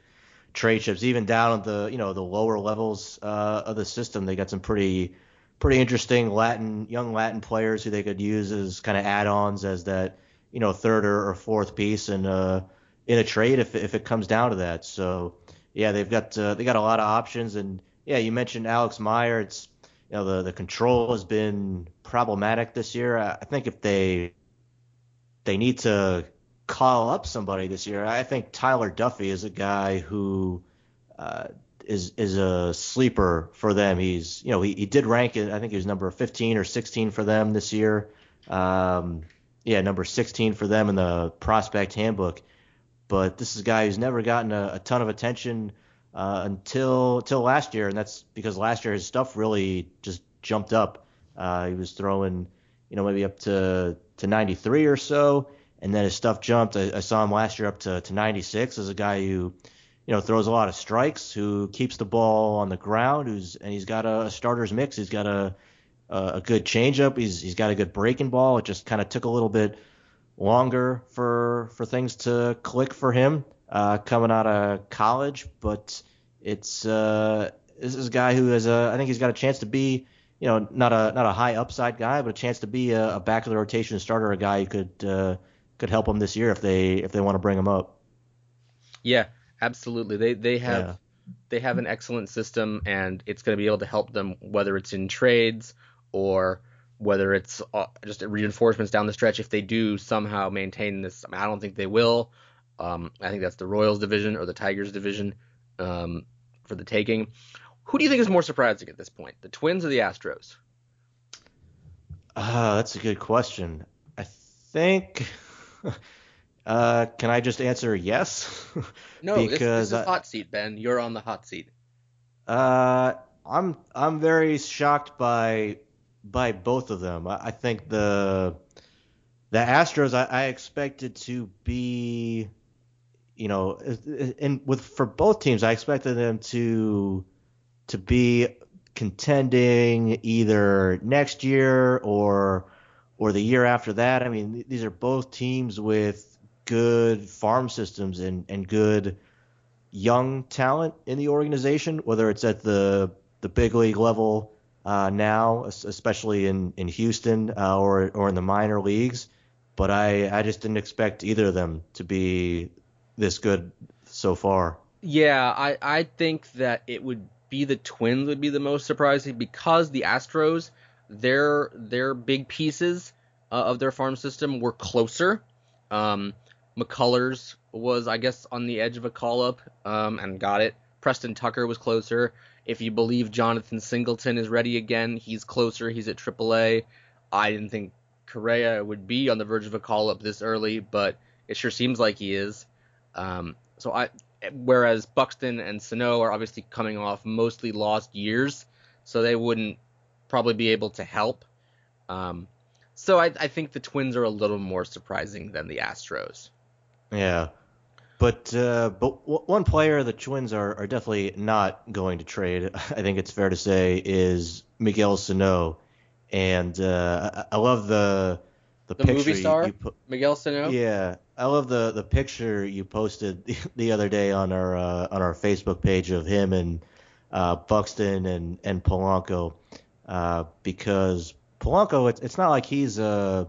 [SPEAKER 2] trade chips even down at the, you know, the lower levels uh, of the system. They got some pretty pretty interesting Latin young Latin players who they could use as kind of add-ons as that, you know, third or, or fourth piece and uh in a trade if if it comes down to that. So yeah, they've got uh, they got a lot of options, and yeah, you mentioned Alex Meyer. It's you know the the control has been problematic this year. I, I think if they they need to call up somebody this year, I think Tyler Duffey is a guy who uh, is is a sleeper for them. He's you know he, he did rank I think he was number 15 or 16 for them this year. Um, yeah, number 16 for them in the prospect handbook. But this is a guy who's never gotten a, a ton of attention uh, until until last year, and that's because last year his stuff really just jumped up. Uh, he was throwing, you know, maybe up to to 93 or so, and then his stuff jumped. I, I saw him last year up to, to 96 as a guy who, you know, throws a lot of strikes, who keeps the ball on the ground, who's and he's got a, starter's mix. He's got a a, a good changeup. He's he's got a good breaking ball. It just kind of took a little bit longer for for things to click for him uh, coming out of college, but it's uh, this is a guy who has a I think he's got a chance to be you know not a not a high upside guy, but a chance to be a, a back of the rotation starter, a guy who could uh, could help him this year if they if they want to bring him up.
[SPEAKER 1] Yeah, absolutely. They they have yeah. they have an excellent system, and it's going to be able to help them whether it's in trades or whether it's uh, just reinforcements down the stretch. If they do somehow maintain this, I, mean, I don't think they will. Um, I think that's the Royals division or the Tigers division um, for the taking. Who do you think is more surprising at this point, the Twins or the Astros?
[SPEAKER 2] Uh, that's a good question. I think. Uh, can I just answer yes?
[SPEAKER 1] no, because this, this is hot seat, Ben. You're on the hot seat.
[SPEAKER 2] Uh, I'm I'm very shocked by by both of them. I, I think the the Astros I, I expected to be, you know, and with for both teams I expected them to to be contending either next year or or the year after that. I mean, these are both teams with good farm systems and, and good young talent in the organization, whether it's at the the big league level uh, now, especially in in Houston uh, or or in the minor leagues. But I I just didn't expect either of them to be this good so far.
[SPEAKER 1] Yeah, I I think that it would be the Twins would be the most surprising because the Astros their their big pieces uh, of their farm system were closer. Um, McCullers was I guess on the edge of a call up um, and got it. Preston Tucker was closer. If you believe Jonathan Singleton is ready again, he's closer. He's at AAA. I didn't think Correa would be on the verge of a call up this early, but it sure seems like he is. Um, so I, whereas Buxton and Sano are obviously coming off mostly lost years, so they wouldn't probably be able to help. Um, so I, I think the Twins are a little more surprising than the Astros.
[SPEAKER 2] Yeah. But uh, but w- one player the Twins are, are definitely not going to trade, I think it's fair to say, is Miguel Sano. And uh, I, I love the the,
[SPEAKER 1] the
[SPEAKER 2] picture
[SPEAKER 1] movie star
[SPEAKER 2] you,
[SPEAKER 1] you Miguel Sano.
[SPEAKER 2] Yeah, I love the, the picture you posted the, the other day on our uh, on our Facebook page of him and uh, Buxton and and Polanco, uh, because Polanco it's it's not like he's a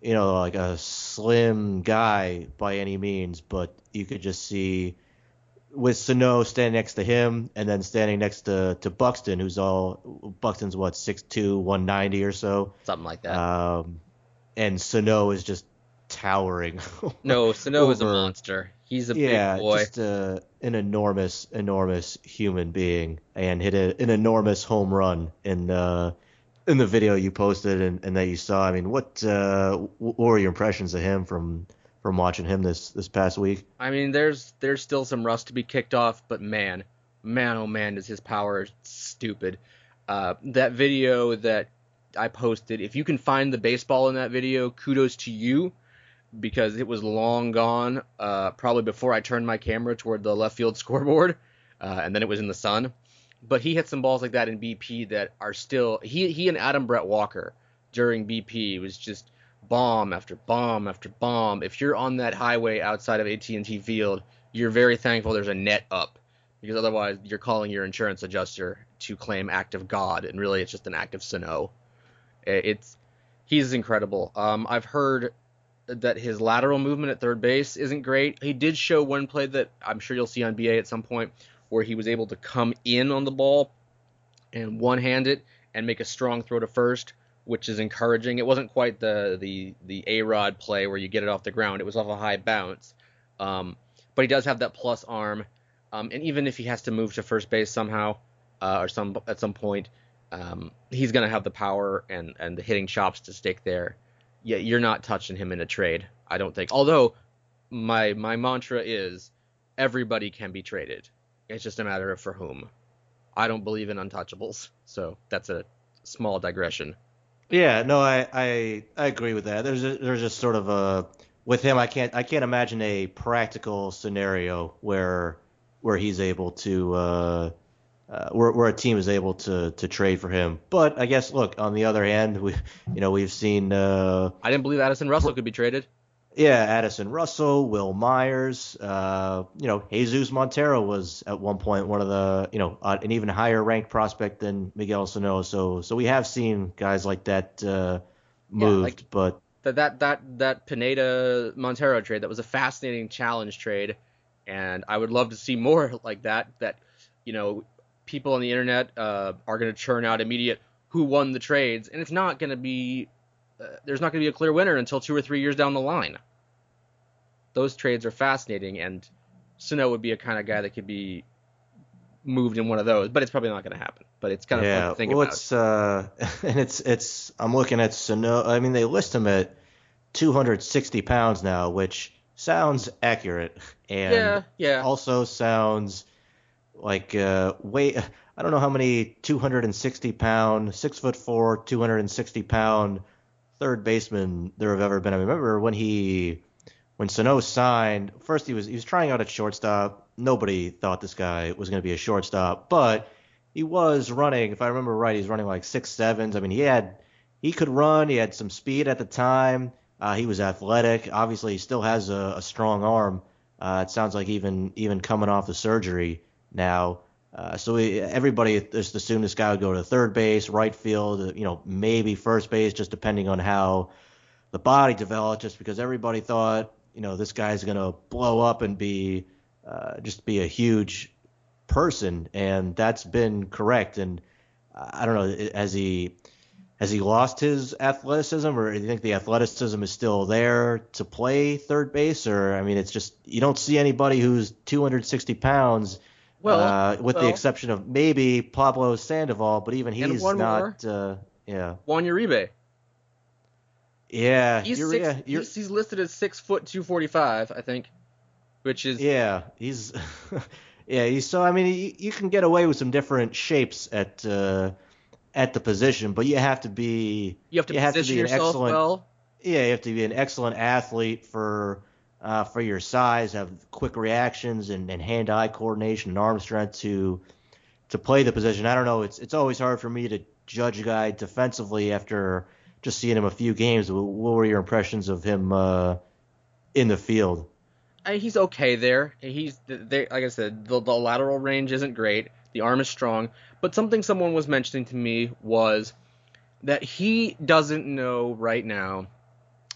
[SPEAKER 2] you know like a slim guy by any means, but you could just see with Sano standing next to him and then standing next to, to Buxton, who's all Buxton's what 6'2", 190 or so,
[SPEAKER 1] something like that.
[SPEAKER 2] Um, and Sano is just towering.
[SPEAKER 1] no, Sano is a monster. He's a
[SPEAKER 2] yeah,
[SPEAKER 1] big boy.
[SPEAKER 2] just a, an enormous, enormous human being, and hit a, an enormous home run in uh, in the video you posted and, and that you saw. I mean, what uh, what were your impressions of him from from watching him this this past week?
[SPEAKER 1] I mean, there's there's still some rust to be kicked off, but man, man, oh man, is his power stupid. Uh, that video that I posted, if you can find the baseball in that video, kudos to you because it was long gone, uh, probably before I turned my camera toward the left field scoreboard, uh, and then it was in the sun. But he hit some balls like that in BP that are still he he and Adam Brett Walker during BP was just bomb after bomb after bomb. If you're on that highway outside of AT&T Field, you're very thankful there's a net up because otherwise you're calling your insurance adjuster to claim act of God, and really it's just an act of Sano. It's he's incredible. Um, I've heard that his lateral movement at third base isn't great. He did show one play that I'm sure you'll see on BA at some point where he was able to come in on the ball and one hand it and make a strong throw to first, which is encouraging. It wasn't quite the the the A Rod play where you get it off the ground. It was off a high bounce. Um, but he does have that plus arm, um, and even if he has to move to first base somehow uh, or some at some point, um, he's going to have the power and and the hitting chops to stick there. Yeah, you're not touching him in a trade. I don't think. Although my my mantra is everybody can be traded. It's just a matter of for whom. I don't believe in untouchables, so that's a small digression.
[SPEAKER 2] Yeah, no, I I, I agree with that. There's a, there's just sort of a with him, I can't I can't imagine a practical scenario where where he's able to uh, uh, where, where a team is able to to trade for him. But I guess look on the other hand, we you know we've seen. Uh,
[SPEAKER 1] I didn't believe Addison Russell could be traded.
[SPEAKER 2] Yeah, Addison Russell, Wil Myers, uh, you know, Jesus Montero was at one point one of the, you know, uh, an even higher ranked prospect than Miguel Sano. So, so we have seen guys like that uh, moved, yeah, like but
[SPEAKER 1] that that that that Pineda Montero trade that was a fascinating challenge trade, and I would love to see more like that. That you know, people on the internet uh, are going to churn out immediate who won the trades, and it's not going to be. Uh, there's not going to be a clear winner until two or three years down the line those trades are fascinating, and Sano would be a kind of guy that could be moved in one of those, but it's probably not going to happen. But it's kind of yeah, fun to think
[SPEAKER 2] well,
[SPEAKER 1] about.
[SPEAKER 2] It's, uh, and it's it's I'm looking at Sano. I mean, they list him at 260 pounds now, which sounds accurate, and
[SPEAKER 1] yeah, yeah.
[SPEAKER 2] also sounds like uh, weight. I don't know how many 260 pound, six foot four, 260 pound third baseman there have ever been. I remember when he when Sano signed, first he was he was trying out at shortstop. Nobody thought this guy was going to be a shortstop, but he was running. If I remember right, he's running like six sevens. I mean, he had he could run. He had some speed at the time. Uh, he was athletic. Obviously, he still has a, a strong arm. Uh, it sounds like even even coming off the surgery now. Uh, so we, everybody just assumed this guy would go to third base, right field, you know, maybe first base, just depending on how the body developed. Just because everybody thought you know this guy's going to blow up and be uh, just be a huge person, and that's been correct. And I don't know, has he has he lost his athleticism, or do you think the athleticism is still there to play third base? Or I mean, it's just you don't see anybody who's 260 pounds. Well, uh, with well, the exception of maybe Pablo Sandoval, but even he's not. Uh, yeah.
[SPEAKER 1] Juan Uribe.
[SPEAKER 2] Yeah,
[SPEAKER 1] he's six, yeah, he's, he's, listed as six foot two forty five, I think, which is
[SPEAKER 2] yeah, he's yeah, he's so I mean you, you can get away with some different shapes at uh, at the position, but you have to be
[SPEAKER 1] you have to, you have to be an excellent well.
[SPEAKER 2] yeah, you have to be an excellent athlete for uh, for your size, have quick reactions and, and hand eye coordination and arm strength to to play the position. I don't know, it's it's always hard for me to judge a guy defensively after just seeing him a few games. What were your impressions of him uh, in the field?
[SPEAKER 1] Uh, he's okay there. He's they, like I said, the, the lateral range isn't great. The arm is strong, but something someone was mentioning to me was that he doesn't know right now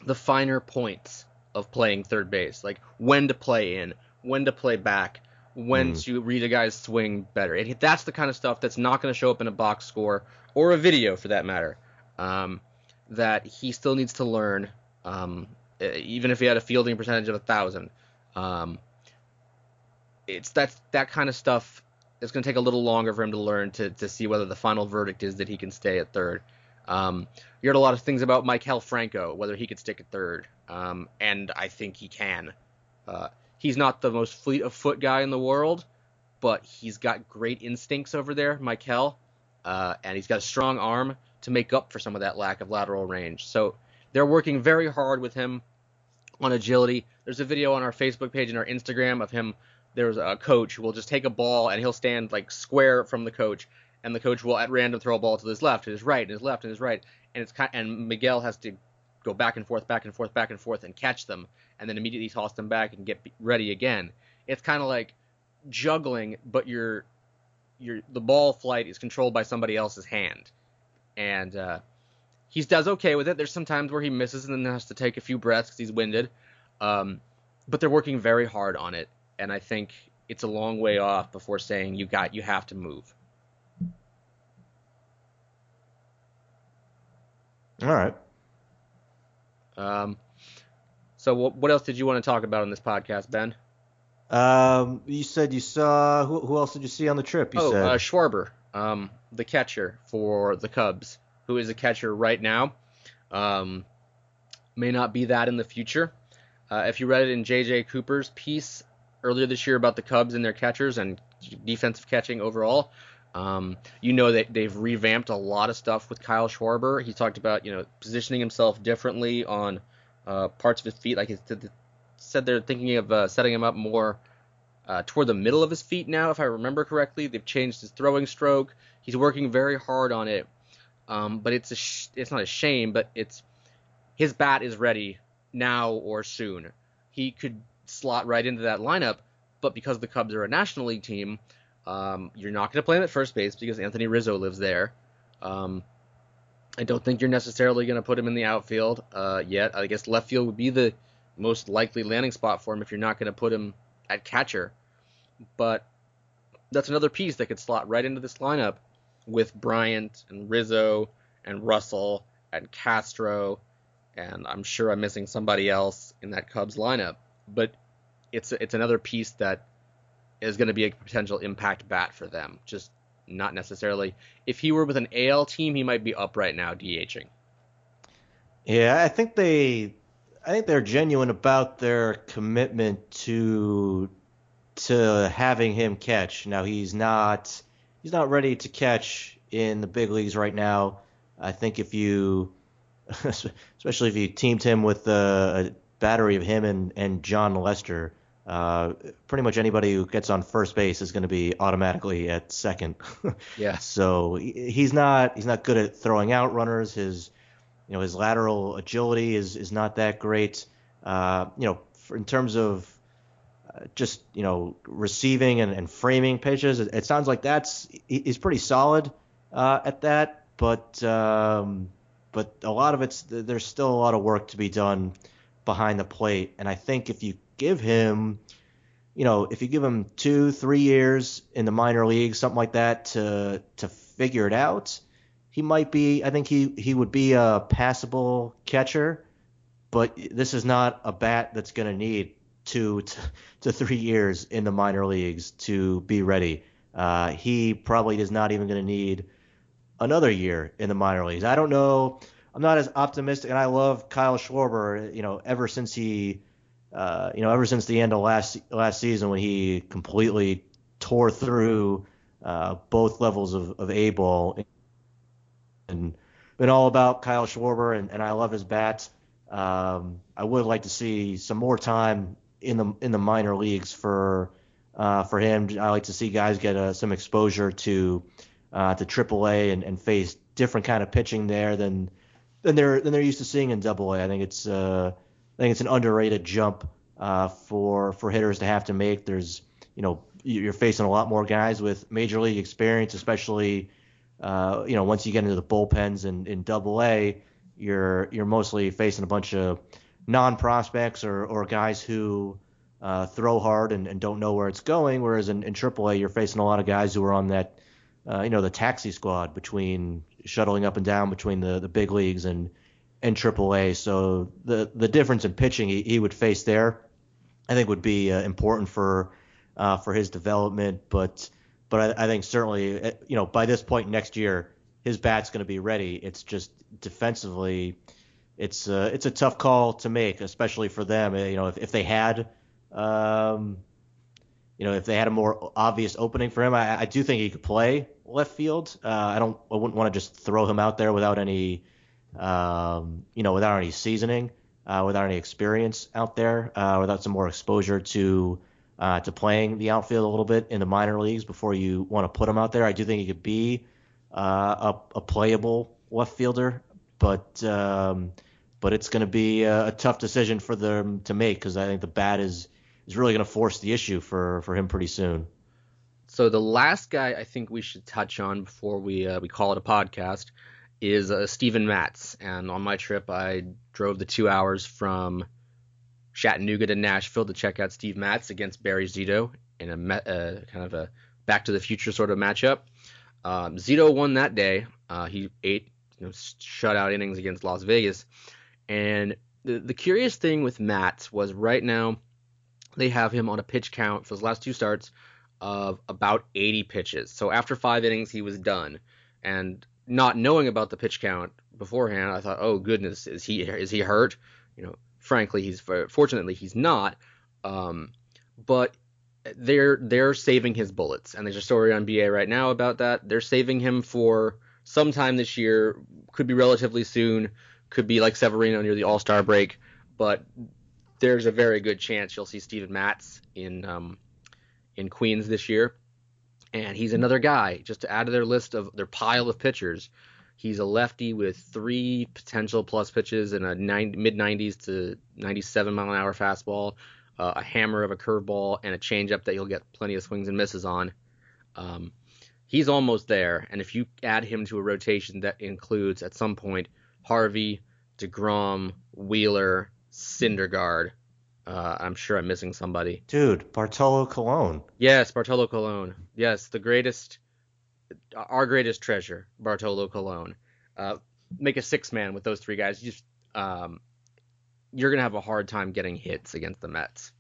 [SPEAKER 1] the finer points of playing third base, like when to play in, when to play back, when mm. to read a guy's swing better. It, that's the kind of stuff that's not going to show up in a box score or a video for that matter. Um, that he still needs to learn, um, even if he had a fielding percentage of a thousand. Um, it's that's that kind of stuff. It's going to take a little longer for him to learn to to see whether the final verdict is that he can stay at third. Um, you heard a lot of things about Maikel Franco, whether he could stick at third, um, and I think he can. Uh, he's not the most fleet of foot guy in the world, but he's got great instincts over there, Maikel, uh, and he's got a strong arm to make up for some of that lack of lateral range. So they're working very hard with him on agility. There's a video on our Facebook page and our Instagram of him. There's a coach who will just take a ball and he'll stand like square from the coach, and the coach will at random throw a ball to his left, to his right, and his left, and his right, and it's kind and Miguel has to go back and forth, back and forth, back and forth, and catch them, and then immediately toss them back and get ready again. It's kind of like juggling, but your your the ball flight is controlled by somebody else's hand and uh, he does okay with it. There's some times where he misses and then has to take a few breaths because he's winded. Um, but they're working very hard on it, and I think it's a long way off before saying you got you have to move.
[SPEAKER 2] All right.
[SPEAKER 1] Um, so what, what else did you want to talk about on this podcast, Ben?
[SPEAKER 2] Um, you said you saw who, who else did you see on the trip? You
[SPEAKER 1] oh,
[SPEAKER 2] said
[SPEAKER 1] uh, Schwarber, um, the catcher for the Cubs, who is a catcher right now. Um, may not be that in the future. Uh, if you read it in J.J. Cooper's piece earlier this year about the Cubs and their catchers and defensive catching overall, um, you know that they've revamped a lot of stuff with Kyle Schwarber. He talked about you know positioning himself differently on uh, parts of his feet. Like he said, they're thinking of uh, setting him up more uh, toward the middle of his feet now, if I remember correctly. They've changed his throwing stroke. He's working very hard on it. Um, but it's a sh- it's not a shame, but it's his bat is ready now or soon. He could slot right into that lineup, but because the Cubs are a National League team, um, you're not going to play him at first base because Anthony Rizzo lives there. Um, I don't think you're necessarily going to put him in the outfield uh, yet. I guess left field would be the most likely landing spot for him if you're not going to put him at catcher. But that's another piece that could slot right into this lineup with Bryant and Rizzo and Russell and Castro, and I'm sure I'm missing somebody else in that Cubs lineup. But it's it's another piece that is going to be a potential impact bat for them. Just not necessarily. If he were with an AL team, he might be up right now DHing.
[SPEAKER 2] Yeah, I think they I think they're genuine about their commitment to to having him catch. Now he's not he's not ready to catch in the big leagues right now. I think if you especially if you teamed him with a, a battery of him and, and Jon Lester, uh, pretty much anybody who gets on first base is going to be automatically at second.
[SPEAKER 1] yeah.
[SPEAKER 2] So he's not he's not good at throwing out runners. His you know his lateral agility is is not that great. Uh, you know, in terms of uh, just you know receiving and, and framing pitches, it, it, sounds like that's he's pretty solid uh, at that. But um, but a lot of it's there's still a lot of work to be done behind the plate, and I think if you give him, you know, if you give him two, three years in the minor leagues, something like that, to to figure it out, he might be. I think he he would be a passable catcher, but this is not a bat that's going to need two to, to three years in the minor leagues to be ready. Uh, he probably is not even going to need another year in the minor leagues. I don't know. I'm not as optimistic, and I love Kyle Schwarber. You know, ever since he uh, you know, ever since the end of last last season when he completely tore through uh, both levels of, of A ball and been all about Kyle Schwarber and, and I love his bat. Um, I would like to see some more time in the in the minor leagues for uh, for him. I like to see guys get uh, some exposure to uh, to AAA and, and face different kind of pitching there than than they're than they're used to seeing in Double A. I think it's uh, I think it's an underrated jump uh, for for hitters to have to make. There's you know you're facing a lot more guys with major league experience, especially uh, you know once you get into the bullpens and in Double A, you're you're mostly facing a bunch of non prospects or or guys who uh, throw hard and, and don't know where it's going. Whereas in, in AAA, you're facing a lot of guys who are on that uh, you know the taxi squad between shuttling up and down between the the big leagues and in AAA. So the the difference in pitching he, he would face there, I think, would be uh, important for uh, for his development. But but I, I, think certainly uh, you know by this point next year his bat's going to be ready. It's just defensively, it's uh, it's a tough call to make, especially for them. You know if, if they had. Um, you know, if they had a more obvious opening for him, I, I do think he could play left field. Uh, I don't, I wouldn't want to just throw him out there without any um, you know, without any seasoning, uh, without any experience out there, uh, without some more exposure to uh, to playing the outfield a little bit in the minor leagues before you want to put him out there. I do think he could be uh, a, a, playable left fielder, but um, but it's going to be a, a, tough decision for them to make because I think the bat is is really going to force the issue for for him pretty soon.
[SPEAKER 1] So the last guy I think we should touch on before we uh, we call it a podcast is uh, Steven Matz. And on my trip, I drove the two hours from Chattanooga to Nashville to check out Steve Matz against Barry Zito in a me- uh, kind of a Back to the Future sort of matchup. Um, Zito won that day. Uh, he ate you know, shutout innings against Las Vegas. And the, the curious thing with Matz was right now they have him on a pitch count for his last two starts of about 80 pitches. So after five innings, he was done. And not knowing about the pitch count beforehand, I thought, oh goodness, is he is he hurt? You know, frankly, he's fortunately he's not. Um, but they're they're saving his bullets, and there's a story on BA right now about that. They're saving him for sometime this year, could be relatively soon, could be like Severino near the All Star break, but there's a very good chance you'll see Steven Matz in um, in Queens this year, and he's another guy just to add to their list of their pile of pitchers. He's a lefty with three potential plus pitches and a mid 90s to 97 mile an hour fastball, uh, a hammer of a curveball, and a changeup that you'll get plenty of swings and misses on. Um, he's almost there, and if you add him to a rotation that includes at some point Harvey, Degrom, Wheeler, Syndergaard, uh, I'm sure I'm missing somebody.
[SPEAKER 2] Dude, Bartolo Colon.
[SPEAKER 1] Yes, Bartolo Colon. Yes, the greatest, our greatest treasure, Bartolo Colon. Uh, make a six man with those three guys. You just, um, you're gonna have a hard time getting hits against the Mets.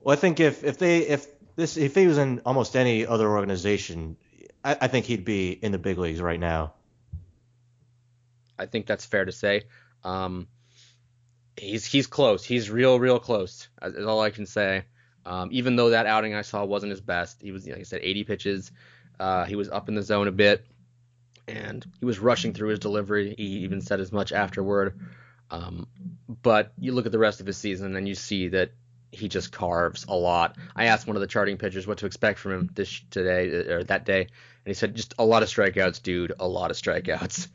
[SPEAKER 2] Well, I think if if they if this if he was in almost any other organization, I, I think he'd be in the big leagues right now.
[SPEAKER 1] I think that's fair to say. Um, he's he's close. He's real real close. Is all I can say. Um, even though that outing I saw wasn't his best, he was like I said 80 pitches. Uh, he was up in the zone a bit, and he was rushing through his delivery. He even said as much afterward. Um, but you look at the rest of his season and you see that he just carves a lot. I asked one of the charting pitchers what to expect from him this today or that day, and he said just a lot of strikeouts, dude, a lot of strikeouts.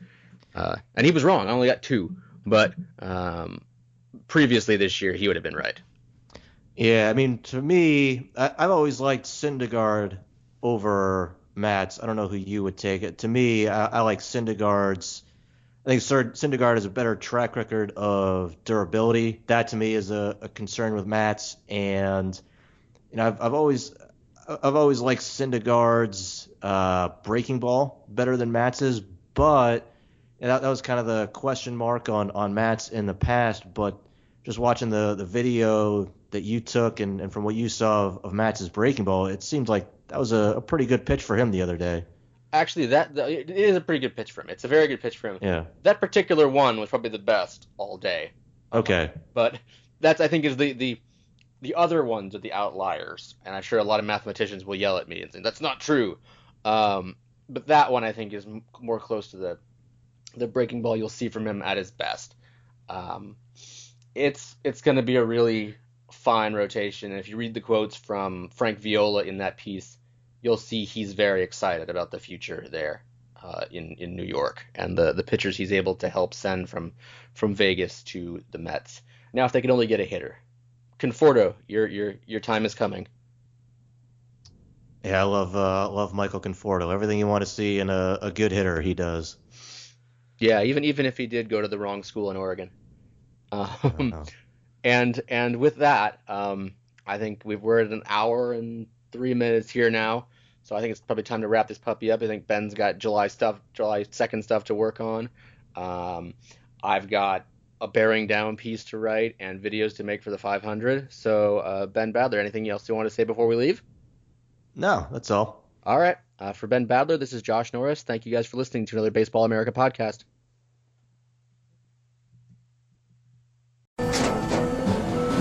[SPEAKER 1] Uh, and he was wrong. I only got two, but um, previously this year he would have been right.
[SPEAKER 2] Yeah, I mean, to me, I, have always liked Syndergaard over Matz. I don't know who you would take it. To me, I, I like Syndergaard's I think Syndergaard has a better track record of durability. That to me is a, a concern with Matz, and you know I've, I've always I've always liked Syndergaard's uh, breaking ball better than Matz's, but that, that was kind of the question mark on on Matz in the past. But just watching the the video that you took and, and from what you saw of, of Matz's breaking ball, it seemed like that was a, a pretty good pitch for him the other day
[SPEAKER 1] actually that it is a pretty good pitch for him. It's a very good pitch for him.
[SPEAKER 2] Yeah.
[SPEAKER 1] That particular one was probably the best all day.
[SPEAKER 2] Okay.
[SPEAKER 1] But that's I think is the the the other ones are the outliers, and I'm sure a lot of mathematicians will yell at me and say that's not true. Um, but that one I think is more close to the the breaking ball you'll see from him at his best. Um, it's it's going to be a really fine rotation. And if you read the quotes from Frank Viola in that piece, you'll see he's very excited about the future there uh, in in New York and the the pitchers he's able to help send from from Vegas to the Mets. Now, if they can only get a hitter, Conforto, your your your time is coming.
[SPEAKER 2] Yeah, I love uh, love Michael Conforto. Everything you want to see in a, a good hitter, he does.
[SPEAKER 1] Yeah, even even if he did go to the wrong school in Oregon. Um, and and with that, um, I think we've we're at an hour and three minutes here now. So I think it's probably time to wrap this puppy up. I think Ben's got July stuff, July second stuff to work on. Um, I've got a bearing down piece to write and videos to make for the 500. So uh, Ben Badler, anything else you want to say before we leave?
[SPEAKER 2] No, that's all.
[SPEAKER 1] All right. Uh, for Ben Badler, this is Josh Norris. Thank you guys for listening to another Baseball America podcast.